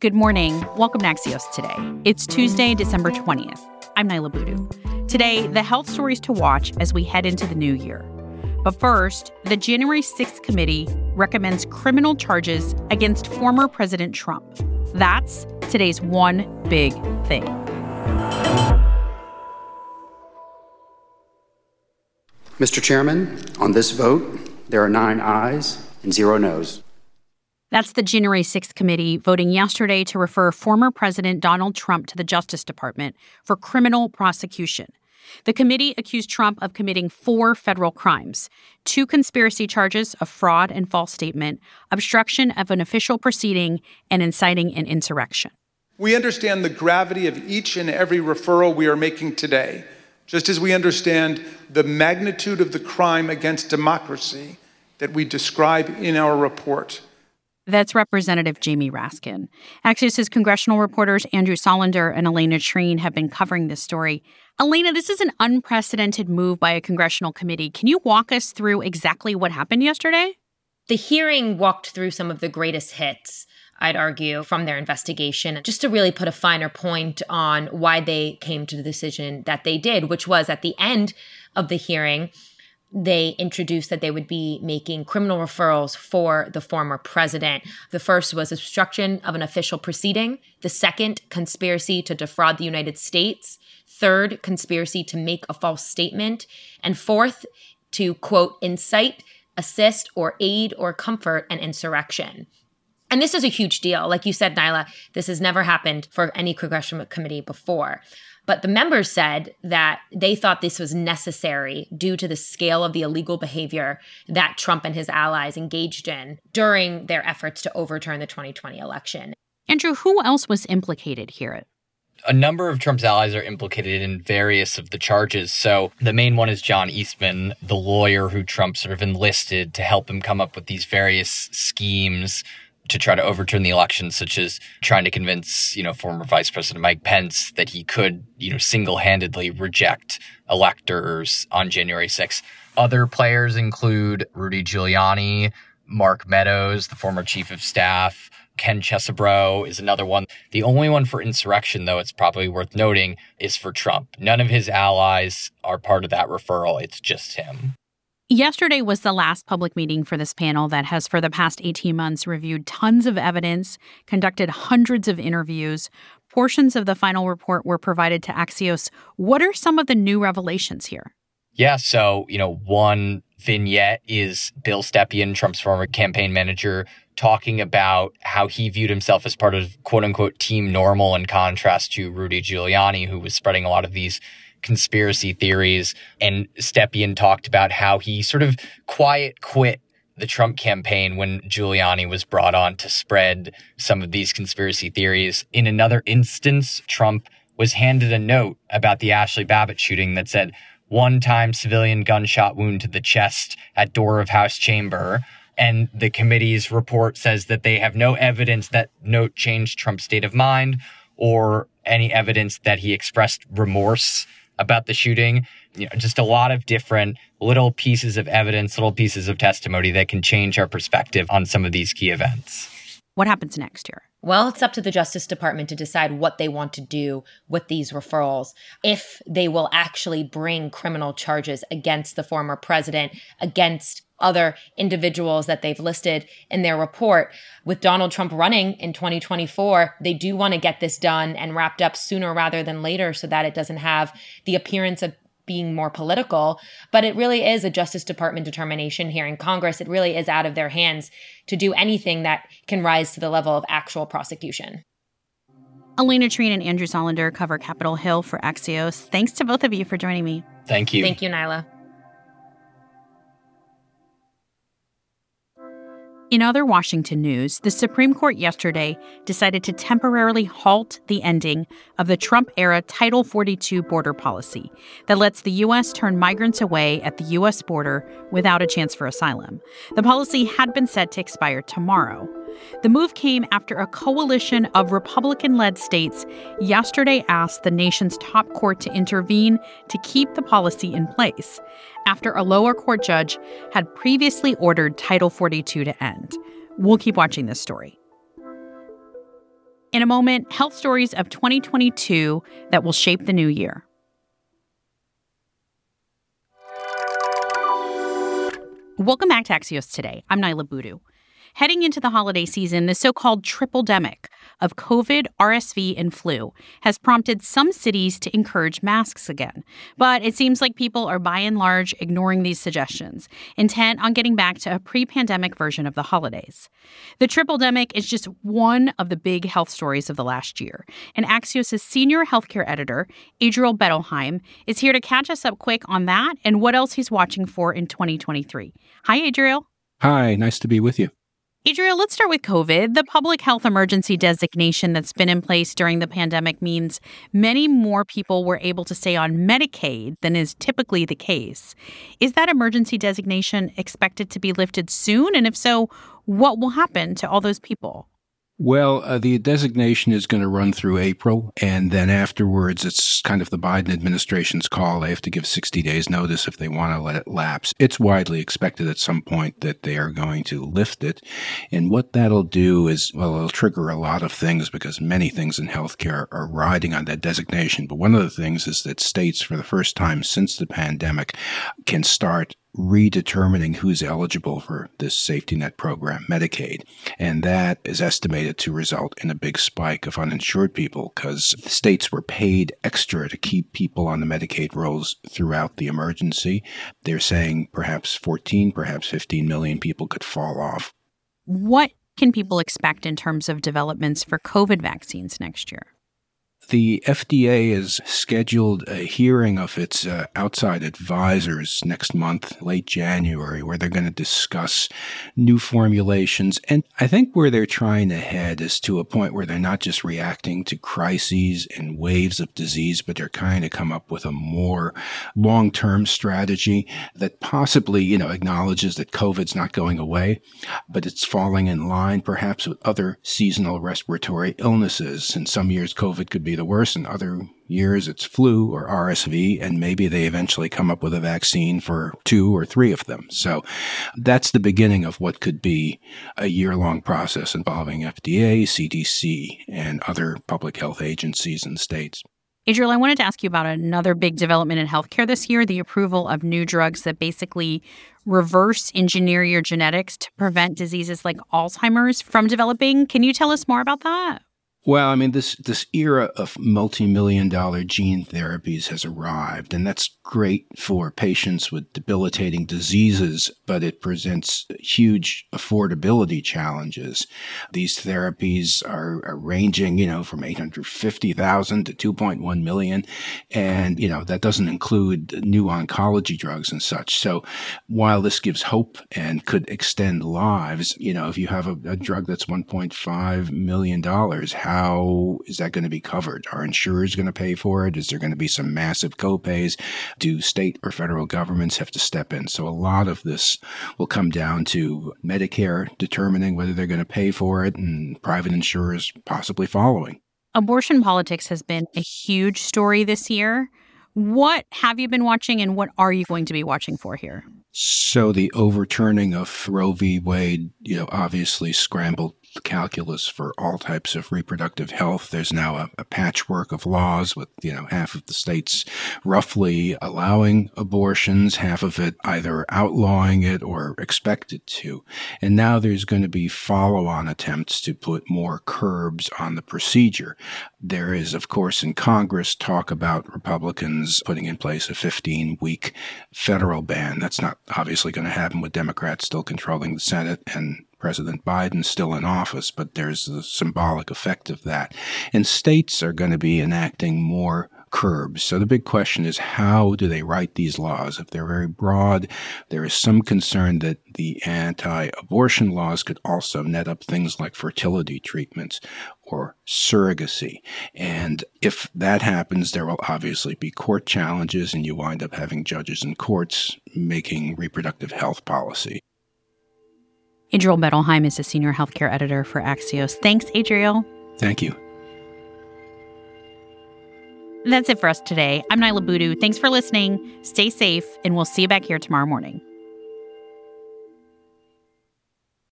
Good morning. Welcome to Axios today. It's Tuesday, December 20th. I'm Niala Boodhoo. Today, the health stories to watch as we head into the new year. But first, the January 6th committee recommends criminal charges against former President Trump. That's today's one big thing. Mr. Chairman, on this vote, there are nine ayes and zero noes. That's the January 6th committee voting yesterday to refer former President Donald Trump to the Justice Department for criminal prosecution. The committee accused Trump of committing four federal crimes two conspiracy charges of fraud and false statement, obstruction of an official proceeding, and inciting an insurrection. We understand the gravity of each and every referral we are making today, just as we understand the magnitude of the crime against democracy that we describe in our report. That's Representative Jamie Raskin. Axios' congressional reporters Andrew Solender and Alayna Treene have been covering this story. Alayna, this is an unprecedented move by a congressional committee. Can you walk us through exactly what happened yesterday? The hearing walked through some of the greatest hits. I'd argue, from their investigation, just to really put a finer point on why they came to the decision that they did, which was at the end of the hearing, they introduced that they would be making criminal referrals for the former president. The first was obstruction of an official proceeding. The second, conspiracy to defraud the United States. Third, conspiracy to make a false statement. And fourth, to quote, incite, assist, or aid or comfort an insurrection. And this is a huge deal. Like you said, Niala, this has never happened for any congressional committee before. But the members said that they thought this was necessary due to the scale of the illegal behavior that Trump and his allies engaged in during their efforts to overturn the 2020 election. Andrew, who else was implicated here? a number of Trump's allies are implicated in various of the charges. So the main one is John Eastman, the lawyer who Trump sort of enlisted to help him come up with these various schemes to try to overturn the election, such as trying to convince, you know, former Vice President Mike Pence that he could, you know, single-handedly reject electors on January 6th. Other players include Rudy Giuliani, Mark Meadows, the former chief of staff, Ken Chesebro is another one. The only one for insurrection, though, it's probably worth noting, is for Trump. None of his allies are part of that referral. It's just him. Yesterday was the last public meeting for this panel that has, for the past 18 months, reviewed tons of evidence, conducted hundreds of interviews. Portions of the final report were provided to Axios. What are some of the new revelations here? Yeah, so, you know, one vignette is Bill Stepien, Trump's former campaign manager, talking about how he viewed himself as part of quote unquote team normal in contrast to Rudy Giuliani, who was spreading a lot of these conspiracy theories. And Stepien talked about how he sort of quiet quit the Trump campaign when Giuliani was brought on to spread some of these conspiracy theories. In another instance, Trump was handed a note about the Ashli Babbitt shooting that said, one time civilian gunshot wound to the chest at door of House chamber. And the committee's report says that they have no evidence that note changed Trump's state of mind or any evidence that he expressed remorse about the shooting. You know, just a lot of different little pieces of evidence, little pieces of testimony that can change our perspective on some of these key events. What happens next here? Well, it's up to the Justice Department to decide what they want to do with these referrals. If they will actually bring criminal charges against the former president, against other individuals that they've listed in their report. With Donald Trump running in 2024, they do want to get this done and wrapped up sooner rather than later so that it doesn't have the appearance of being more political, but it really is a Justice Department determination here in Congress. It really is out of their hands to do anything that can rise to the level of actual prosecution. Alayna Treene and Andrew Solender cover Capitol Hill for Axios. Thanks to both of you for joining me. Thank you. Thank you, Niala. In other Washington news, the Supreme Court yesterday decided to temporarily halt the ending of the Trump era Title 42 border policy that lets the U.S. turn migrants away at the U.S. border without a chance for asylum. The policy had been set to expire tomorrow. The move came after a coalition of Republican led states yesterday asked the nation's top court to intervene to keep the policy in place after a lower court judge had previously ordered Title 42 to end. We'll keep watching this story. In a moment, health stories of 2022 that will shape the new year. Welcome back to Axios Today. I'm Niala Boodhoo. Heading into the holiday season, the so called triple demic of COVID, RSV, and flu has prompted some cities to encourage masks again. But it seems like people are by and large ignoring these suggestions, intent on getting back to a pre pandemic version of the holidays. The triple demic is just one of the big health stories of the last year. And Axios' senior healthcare editor, Adriel Bettelheim, is here to catch us up quick on that and what else he's watching for in 2023. Hi, Adriel. Hi, nice to be with you. Adriel, let's start with COVID. The public health emergency designation that's been in place during the pandemic means many more people were able to stay on Medicaid than is typically the case. Is that emergency designation expected to be lifted soon? And if so, what will happen to all those people? Well, uh, the designation is going to run through April, and then afterwards, it's kind of the Biden administration's call. They have to give 60 days notice if they want to let it lapse. It's widely expected at some point that they are going to lift it. And what that'll do is, well, it'll trigger a lot of things because many things in healthcare are riding on that designation. But one of the things is that states, for the first time since the pandemic, can start redetermining who's eligible for this safety net program, Medicaid. And that is estimated to result in a big spike of uninsured people because states were paid extra to keep people on the Medicaid rolls throughout the emergency. They're saying perhaps 14, perhaps 15 million people could fall off. What can people expect in terms of developments for COVID vaccines next year? The FDA has scheduled a hearing of its uh, outside advisors next month, late January, where they're going to discuss new formulations. And I think where they're trying to head is to a point where they're not just reacting to crises and waves of disease, but they're trying to come up with a more long term strategy that possibly, you know, acknowledges that COVID's not going away, but it's falling in line perhaps with other seasonal respiratory illnesses. In some years, COVID could be the worst. In other years, it's flu or RSV, and maybe they eventually come up with a vaccine for two or three of them. So that's the beginning of what could be a year long process involving FDA, CDC, and other public health agencies and states. Adriel, I wanted to ask you about another big development in healthcare this year the approval of new drugs that basically reverse engineer your genetics to prevent diseases like Alzheimer's from developing. Can you tell us more about that? Well, I mean, this this era of multi-million dollar gene therapies has arrived, and that's great for patients with debilitating diseases, but it presents huge affordability challenges. These therapies are, are ranging, you know, from 850,000 to 2.1 million, and you know, that doesn't include new oncology drugs and such. So, while this gives hope and could extend lives, you know, if you have a, a drug that's 1.5 million dollars, how is that going to be covered? Are insurers going to pay for it? Is there going to be some massive copays? Do state or federal governments have to step in? So a lot of this will come down to Medicare determining whether they're going to pay for it and private insurers possibly following. Abortion politics has been a huge story this year. What have you been watching and what are you going to be watching for here? So the overturning of Roe v. Wade, you know, obviously scrambled calculus for all types of reproductive health. There's now a, a, patchwork of laws with, you know, half of the states roughly allowing abortions, half of it either outlawing it or expected to. And now there's going to be follow on attempts to put more curbs on the procedure. There is, of course, in Congress talk about Republicans putting in place a 15 week federal ban. That's not obviously going to happen with Democrats still controlling the Senate and President Biden's still in office, but there's a symbolic effect of that. And states are going to be enacting more curbs. So the big question is how do they write these laws? If they're very broad, there is some concern that the anti abortion laws could also net up things like fertility treatments or surrogacy. And if that happens, there will obviously be court challenges, and you wind up having judges in courts making reproductive health policy. Adriel Bettelheim is a senior healthcare editor for Axios. Thanks, Adriel. Thank you. That's it for us today. I'm Niala Boodhoo. Thanks for listening. Stay safe, and we'll see you back here tomorrow morning.